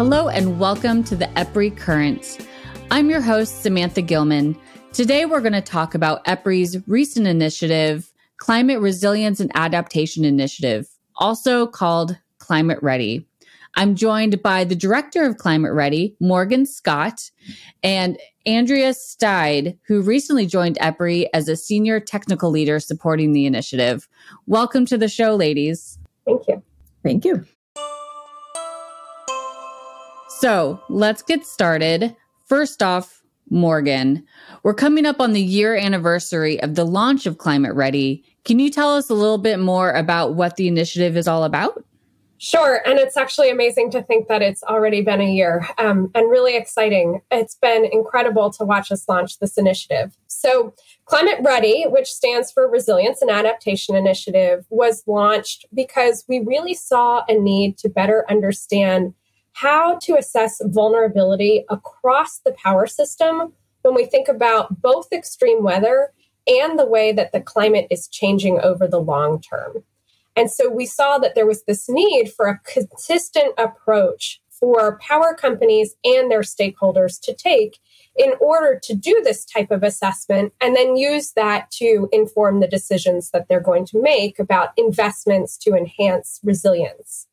Hello and welcome to the EPRI Currents. I'm your host, Samantha Gilman. Today we're going to talk about EPRI's recent initiative, Climate Resilience and Adaptation Initiative, also called Climate READi. I'm joined by the director of Climate READi, Morgan Scott, and Andrea Staid, who recently joined EPRI as a senior technical leader supporting the initiative. Welcome to the show, ladies. Thank you. Thank you. So let's get started. First off, Morgan, we're coming up on the year anniversary of the launch of Climate READi. Can you tell us a little bit more about what the initiative is all about? Sure. And it's actually amazing to think that it's already been a year um, and really exciting. It's been incredible to watch us launch this initiative. So, Climate READi, which stands for Resilience and Adaptation Initiative, was launched because we really saw a need to better understand how to assess vulnerability across the power system when we think about both extreme weather and the way that the climate is changing over the long term. And so we saw that there was this need for a consistent approach for power companies and their stakeholders to take in order to do this type of assessment and then use that to inform the decisions that they're going to make about investments to enhance resilience.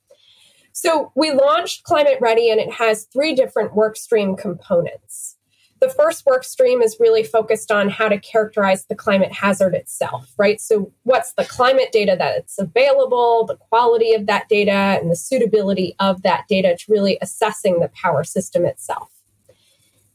So we launched Climate READi and it has three different workstream components. The first work stream is really focused on how to characterize the climate hazard itself, right? So, what's the climate data that's available, the quality of that data, and the suitability of that data to really assessing the power system itself.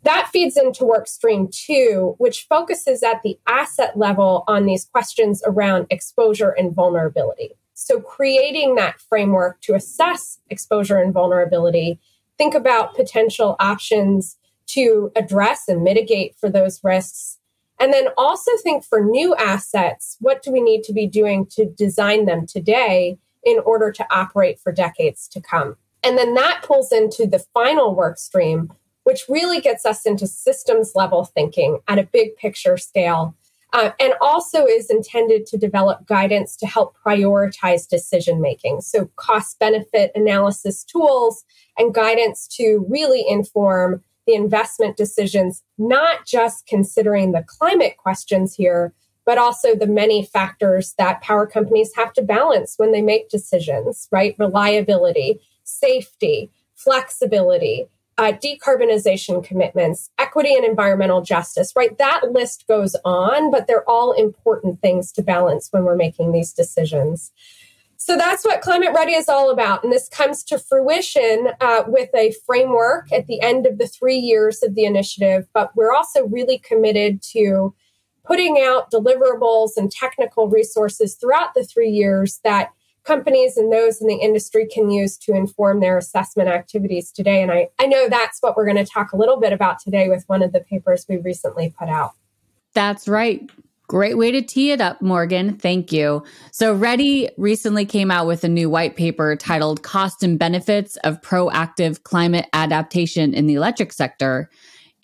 That feeds into work stream two, which focuses at the asset level on these questions around exposure and vulnerability. So, creating that framework to assess exposure and vulnerability, think about potential options to address and mitigate for those risks. And then also think for new assets, what do we need to be doing to design them today in order to operate for decades to come? And then that pulls into the final work stream, which really gets us into systems level thinking at a big picture scale. Uh, and also is intended to develop guidance to help prioritize decision making. So, cost benefit analysis tools and guidance to really inform the investment decisions, not just considering the climate questions here, but also the many factors that power companies have to balance when they make decisions, right? Reliability, safety, flexibility, uh, decarbonization commitments, equity and environmental justice, right? That list goes on, but they're all important things to balance when we're making these decisions. So that's what Climate READi is all about. And this comes to fruition uh, with a framework at the end of the three years of the initiative. But we're also really committed to putting out deliverables and technical resources throughout the three years that companies and those in the industry can use to inform their assessment activities today. And I, I know that's what we're going to talk a little bit about today with one of the papers we recently put out. That's right. Great way to tee it up, Morgan. Thank you. So, READi recently came out with a new white paper titled Cost and Benefits of Proactive Climate Adaptation in the Electric Sector.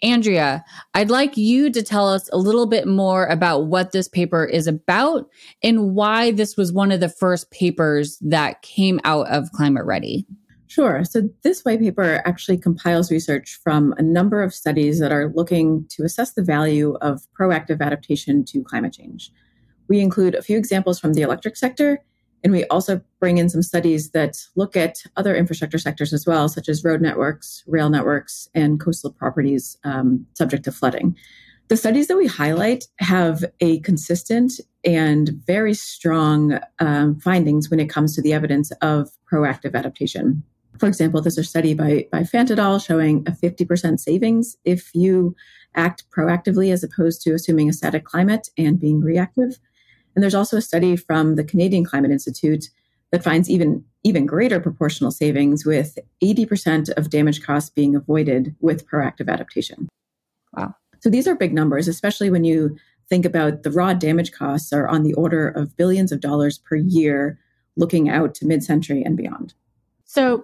Andrea, I'd like you to tell us a little bit more about what this paper is about and why this was one of the first papers that came out of Climate READi. Sure. So this white paper actually compiles research from a number of studies that are looking to assess the value of proactive adaptation to climate change. We include a few examples from the electric sector, and we also bring in some studies that look at other infrastructure sectors as well, such as road networks, rail networks, and coastal properties um, subject to flooding. The studies that we highlight have a consistent and very strong um, findings when it comes to the evidence of proactive adaptation. For example, there's a study by, by Fant et al. showing a 50% savings if you act proactively as opposed to assuming a static climate and being reactive. And there's also a study from the Canadian Climate Institute that finds even even greater proportional savings with 80% of damage costs being avoided with proactive adaptation. Wow. So these are big numbers, especially when you think about the raw damage costs are on the order of billions of dollars per year looking out to mid-century and beyond. So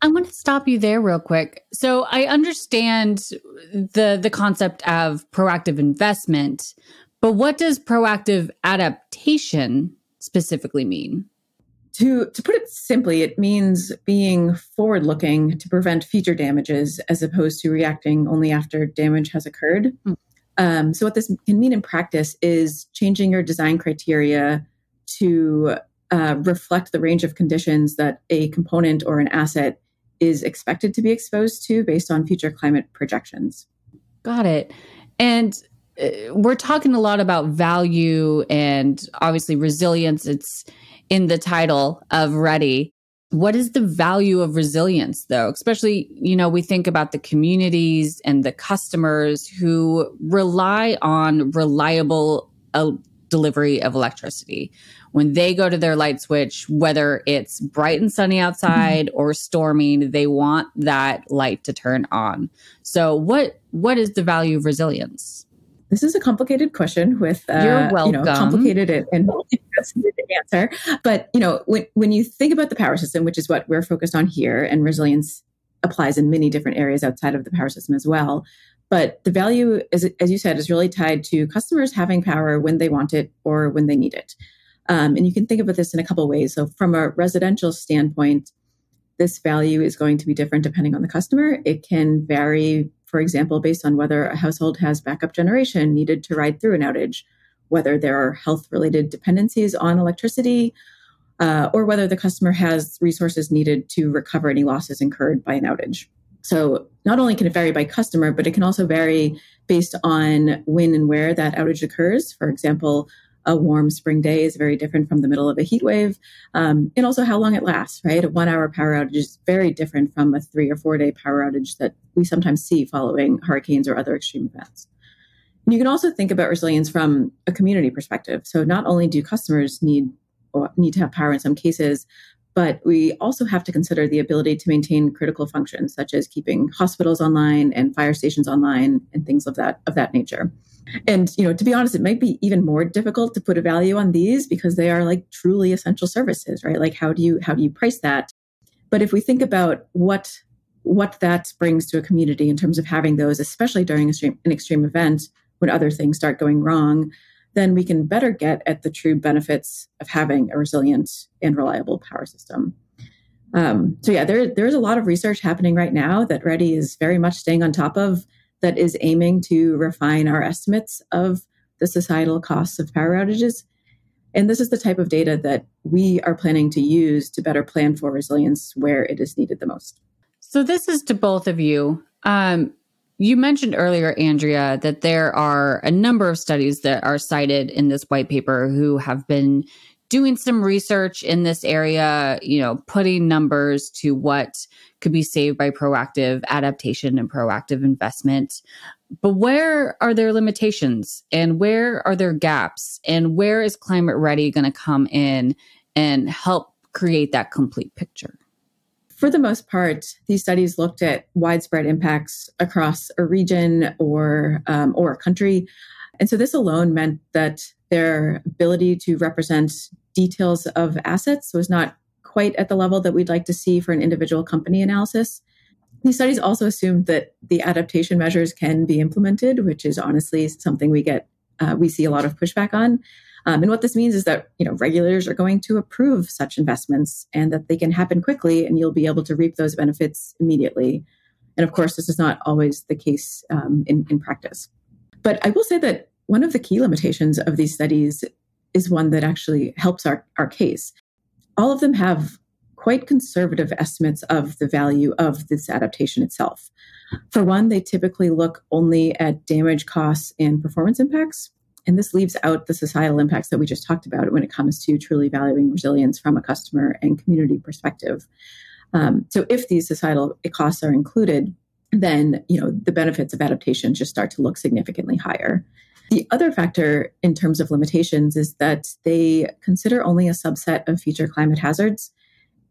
I want to stop you there real quick. So I understand the the concept of proactive investment, but what does proactive adaptation specifically mean? To, to put it simply, it means being forward looking to prevent future damages as opposed to reacting only after damage has occurred. Mm. Um, so, what this can mean in practice is changing your design criteria to uh, reflect the range of conditions that a component or an asset is expected to be exposed to based on future climate projections. Got it. And we're talking a lot about value and obviously resilience. It's in the title of READi. What is the value of resilience, though? Especially, you know, we think about the communities and the customers who rely on reliable uh, delivery of electricity. When they go to their light switch, whether it's bright and sunny outside mm-hmm. or storming, they want that light to turn on. So, what what is the value of resilience? This is a complicated question with uh, you know complicated and, and answer. But you know when when you think about the power system, which is what we're focused on here, and resilience applies in many different areas outside of the power system as well. But the value, as, as you said, is really tied to customers having power when they want it or when they need it. Um, and you can think about this in a couple of ways. So, from a residential standpoint, this value is going to be different depending on the customer. It can vary for example, based on whether a household has backup generation needed to ride through an outage, whether there are health related dependencies on electricity, uh, or whether the customer has resources needed to recover any losses incurred by an outage. So, not only can it vary by customer, but it can also vary based on when and where that outage occurs. For example, a warm spring day is very different from the middle of a heat wave, um, and also how long it lasts. Right, a one-hour power outage is very different from a three or four-day power outage that we sometimes see following hurricanes or other extreme events. And you can also think about resilience from a community perspective. So not only do customers need need to have power in some cases, but we also have to consider the ability to maintain critical functions such as keeping hospitals online and fire stations online and things of that of that nature. And, you know, to be honest, it might be even more difficult to put a value on these because they are like truly essential services, right? Like how do you how do you price that? But if we think about what what that brings to a community in terms of having those, especially during an extreme event when other things start going wrong, then we can better get at the true benefits of having a resilient and reliable power system. Um, so yeah, there there's a lot of research happening right now that READi is very much staying on top of that is aiming to refine our estimates of the societal costs of power outages. And this is the type of data that we are planning to use to better plan for resilience where it is needed the most. So, this is to both of you. Um, you mentioned earlier, Andrea, that there are a number of studies that are cited in this white paper who have been doing some research in this area, you know, putting numbers to what could be saved by proactive adaptation and proactive investment. But where are there limitations and where are there gaps? And where is Climate READi going to come in and help create that complete picture? For the most part, these studies looked at widespread impacts across a region or um, or a country, and so this alone meant that their ability to represent details of assets was not quite at the level that we'd like to see for an individual company analysis. These studies also assumed that the adaptation measures can be implemented, which is honestly something we get uh, we see a lot of pushback on. Um, and what this means is that you know regulators are going to approve such investments and that they can happen quickly, and you'll be able to reap those benefits immediately. And of course, this is not always the case um, in, in practice. But I will say that one of the key limitations of these studies is one that actually helps our, our case. All of them have quite conservative estimates of the value of this adaptation itself. For one, they typically look only at damage costs and performance impacts. And this leaves out the societal impacts that we just talked about when it comes to truly valuing resilience from a customer and community perspective. Um, so if these societal costs are included, then you know the benefits of adaptation just start to look significantly higher. The other factor in terms of limitations is that they consider only a subset of future climate hazards.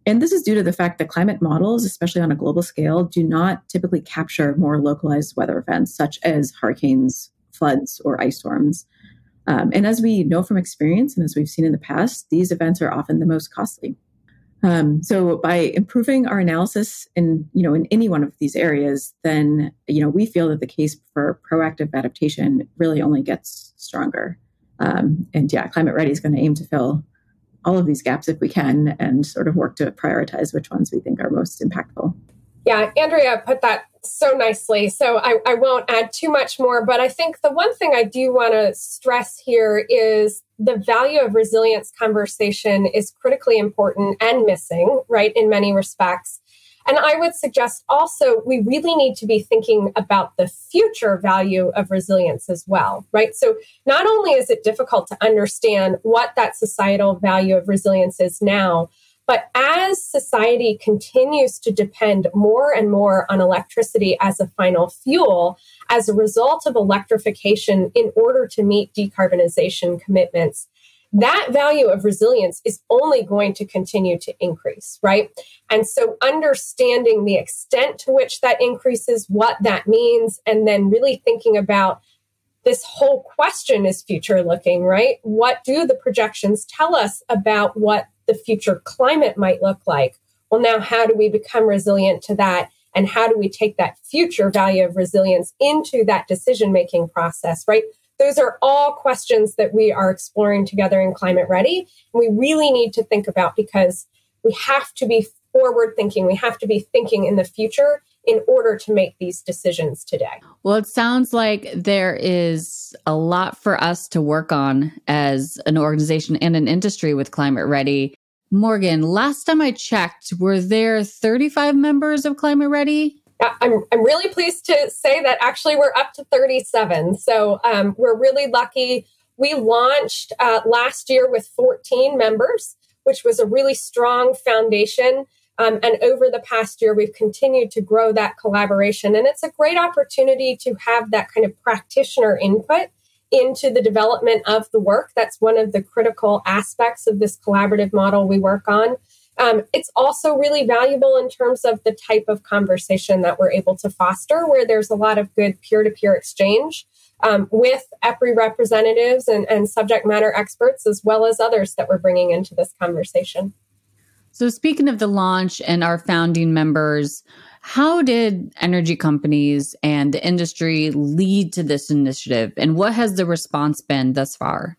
And this is due to the fact that climate models, especially on a global scale, do not typically capture more localized weather events such as hurricanes, floods, or ice storms. Um, and as we know from experience and as we've seen in the past, these events are often the most costly. Um, so by improving our analysis in you know in any one of these areas, then you know we feel that the case for proactive adaptation really only gets stronger. Um, and yeah, Climate READi is going to aim to fill all of these gaps if we can and sort of work to prioritize which ones we think are most impactful. Yeah, Andrea put that so nicely. So I, I won't add too much more, but I think the one thing I do want to stress here is the value of resilience conversation is critically important and missing, right, in many respects. And I would suggest also we really need to be thinking about the future value of resilience as well, right? So not only is it difficult to understand what that societal value of resilience is now, but as society continues to depend more and more on electricity as a final fuel, as a result of electrification in order to meet decarbonization commitments, that value of resilience is only going to continue to increase, right? And so understanding the extent to which that increases, what that means, and then really thinking about this whole question is future looking, right? What do the projections tell us about what the future climate might look like? Well, now how do we become resilient to that? And how do we take that future value of resilience into that decision making process, right? Those are all questions that we are exploring together in Climate READi. And we really need to think about because we have to be forward thinking. We have to be thinking in the future in order to make these decisions today. Well, it sounds like there is a lot for us to work on as an organization and an industry with Climate READi. Morgan, last time I checked, were there 35 members of Climate READi? I'm, I'm really pleased to say that actually we're up to 37. So um, we're really lucky. We launched uh, last year with 14 members, which was a really strong foundation. Um, and over the past year, we've continued to grow that collaboration. And it's a great opportunity to have that kind of practitioner input into the development of the work. That's one of the critical aspects of this collaborative model we work on. Um, it's also really valuable in terms of the type of conversation that we're able to foster, where there's a lot of good peer to peer exchange um, with EPRI representatives and, and subject matter experts, as well as others that we're bringing into this conversation. So, speaking of the launch and our founding members, how did energy companies and the industry lead to this initiative, and what has the response been thus far?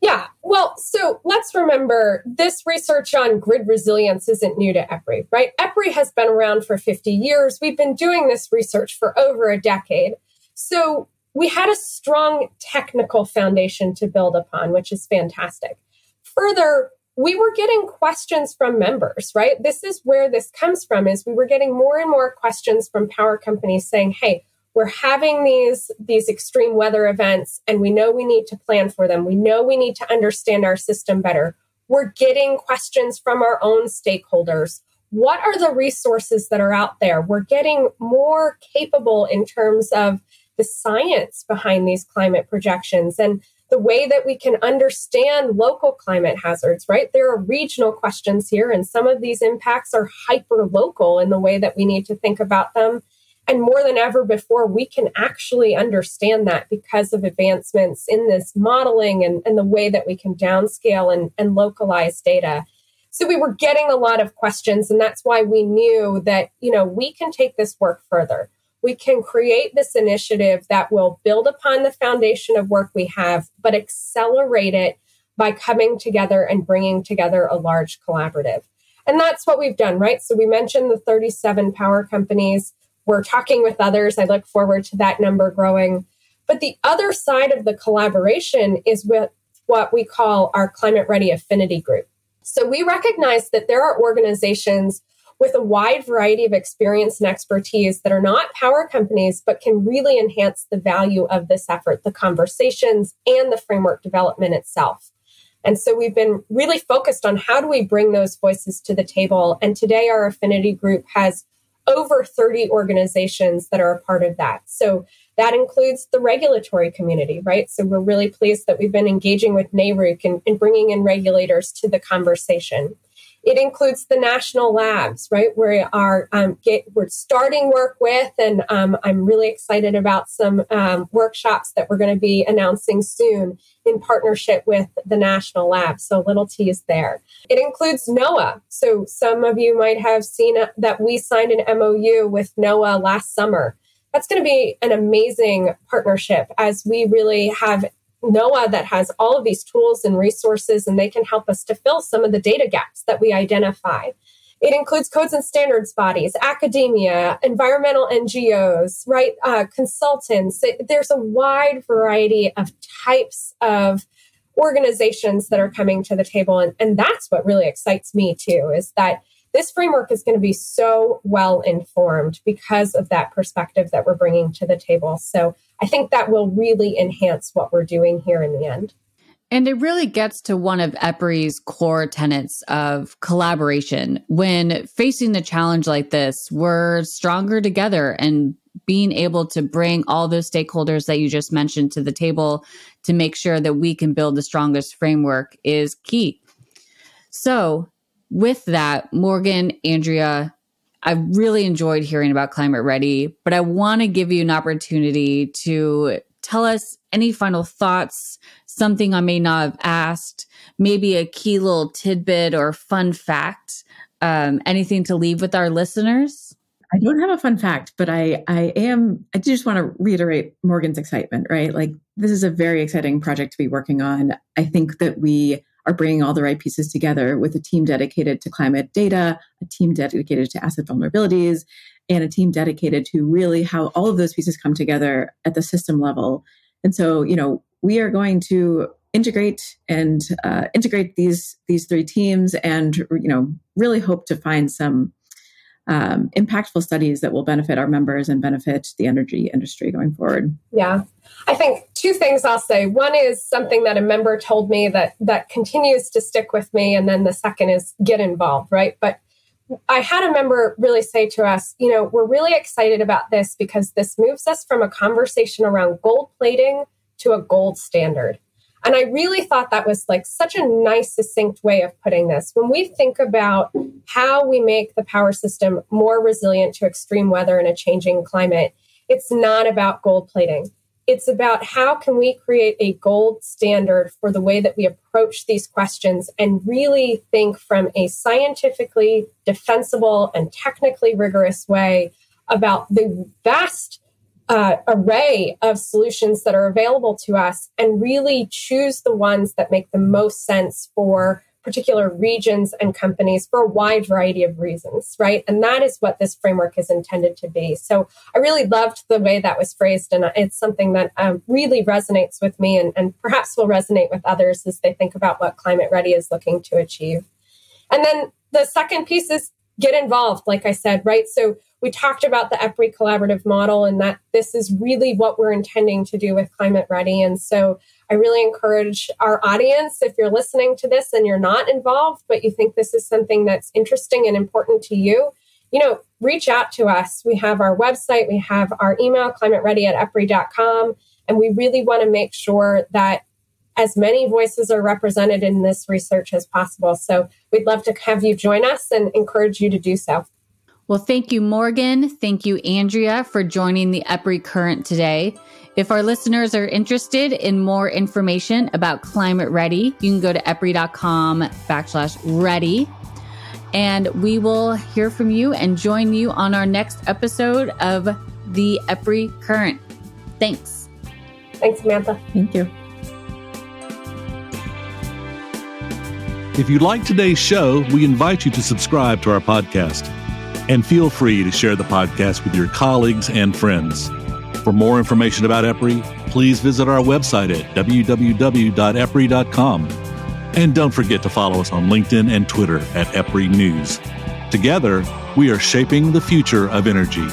Yeah, well, so let's remember this research on grid resilience isn't new to EPRI, right? EPRI has been around for 50 years. We've been doing this research for over a decade. So we had a strong technical foundation to build upon, which is fantastic. Further, we were getting questions from members, right? This is where this comes from is we were getting more and more questions from power companies saying, "Hey, we're having these these extreme weather events and we know we need to plan for them. We know we need to understand our system better. We're getting questions from our own stakeholders. What are the resources that are out there? We're getting more capable in terms of the science behind these climate projections. And the way that we can understand local climate hazards, right? There are regional questions here, and some of these impacts are hyper local in the way that we need to think about them. And more than ever before, we can actually understand that because of advancements in this modeling and, and the way that we can downscale and, and localize data. So we were getting a lot of questions, and that's why we knew that, you know, we can take this work further. We can create this initiative that will build upon the foundation of work we have, but accelerate it by coming together and bringing together a large collaborative. And that's what we've done, right? So we mentioned the 37 power companies. We're talking with others. I look forward to that number growing. But the other side of the collaboration is with what we call our climate READi affinity group. So we recognize that there are organizations with a wide variety of experience and expertise that are not power companies, but can really enhance the value of this effort, the conversations, and the framework development itself. And so we've been really focused on how do we bring those voices to the table. And today, our affinity group has over 30 organizations that are a part of that. So that includes the regulatory community, right? So we're really pleased that we've been engaging with NARUC and, and bringing in regulators to the conversation. It includes the national labs, right? We are um, get, we're starting work with, and um, I'm really excited about some um, workshops that we're going to be announcing soon in partnership with the national labs. So little tease there. It includes NOAA. So some of you might have seen that we signed an MOU with NOAA last summer. That's going to be an amazing partnership as we really have NOAA that has all of these tools and resources, and they can help us to fill some of the data gaps that we identify. It includes codes and standards bodies, academia, environmental NGOs, right? Uh, consultants. There's a wide variety of types of organizations that are coming to the table. And, and that's what really excites me too, is that this framework is going to be so well informed because of that perspective that we're bringing to the table. So I think that will really enhance what we're doing here in the end. And it really gets to one of EPRI's core tenets of collaboration. When facing a challenge like this, we're stronger together and being able to bring all those stakeholders that you just mentioned to the table to make sure that we can build the strongest framework is key. So, with that, Morgan, Andrea, I really enjoyed hearing about Climate READi, but I want to give you an opportunity to tell us any final thoughts, something I may not have asked, maybe a key little tidbit or fun fact, um, anything to leave with our listeners? I don't have a fun fact, but I I am I just want to reiterate Morgan's excitement, right? Like this is a very exciting project to be working on. I think that we are bringing all the right pieces together with a team dedicated to climate data, a team dedicated to asset vulnerabilities, and a team dedicated to really how all of those pieces come together at the system level. And so, you know, we are going to integrate and uh, integrate these these three teams, and you know, really hope to find some um, impactful studies that will benefit our members and benefit the energy industry going forward. Yeah, I think two things I'll say. One is something that a member told me that that continues to stick with me, and then the second is get involved, right? But I had a member really say to us, you know, we're really excited about this because this moves us from a conversation around gold plating to a gold standard. And I really thought that was like such a nice, succinct way of putting this. When we think about how we make the power system more resilient to extreme weather and a changing climate, it's not about gold plating. It's about how can we create a gold standard for the way that we approach these questions and really think from a scientifically defensible and technically rigorous way about the vast uh, array of solutions that are available to us and really choose the ones that make the most sense for particular regions and companies for a wide variety of reasons, right? And that is what this framework is intended to be. So I really loved the way that was phrased, and it's something that um, really resonates with me and, and perhaps will resonate with others as they think about what Climate READi is looking to achieve. And then the second piece is get involved, like I said, right? So we talked about the EPRI collaborative model and that this is really what we're intending to do with Climate READi. And so I really encourage our audience, if you're listening to this and you're not involved, but you think this is something that's interesting and important to you, you know, reach out to us. We have our website, we have our email, climateready at epri.com, and we really want to make sure that as many voices are represented in this research as possible. So we'd love to have you join us and encourage you to do so. Well, thank you, Morgan. Thank you, Andrea, for joining the EPRI Current today. If our listeners are interested in more information about Climate READi, you can go to epri.com backslash ready. And we will hear from you and join you on our next episode of the EPRI Current. Thanks. Thanks, Samantha. Thank you. If you like today's show, we invite you to subscribe to our podcast. And feel free to share the podcast with your colleagues and friends. For more information about EPRI, please visit our website at www.epri.com. And don't forget to follow us on LinkedIn and Twitter at EPRI News. Together, we are shaping the future of energy.